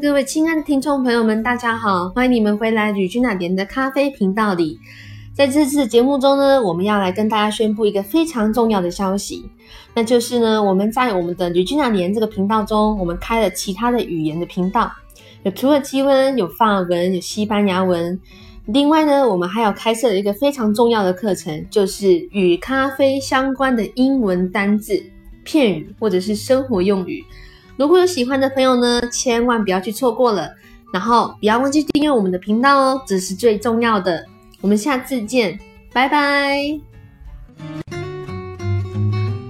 各位亲爱的听众朋友们，大家好，欢迎你们回来吕君娜莲的咖啡频道里。在这次节目中呢，我们要来跟大家宣布一个非常重要的消息，那就是呢，我们在我们的吕君娜莲这个频道中，我们开了其他的语言的频道，有土耳其文、有法文、有西班牙文。另外呢，我们还有开设一个非常重要的课程，就是与咖啡相关的英文单字、片语或者是生活用语。如果有喜欢的朋友呢，千万不要去错过了，然后不要忘记订阅我们的频道哦，这是最重要的。我们下次见，拜拜。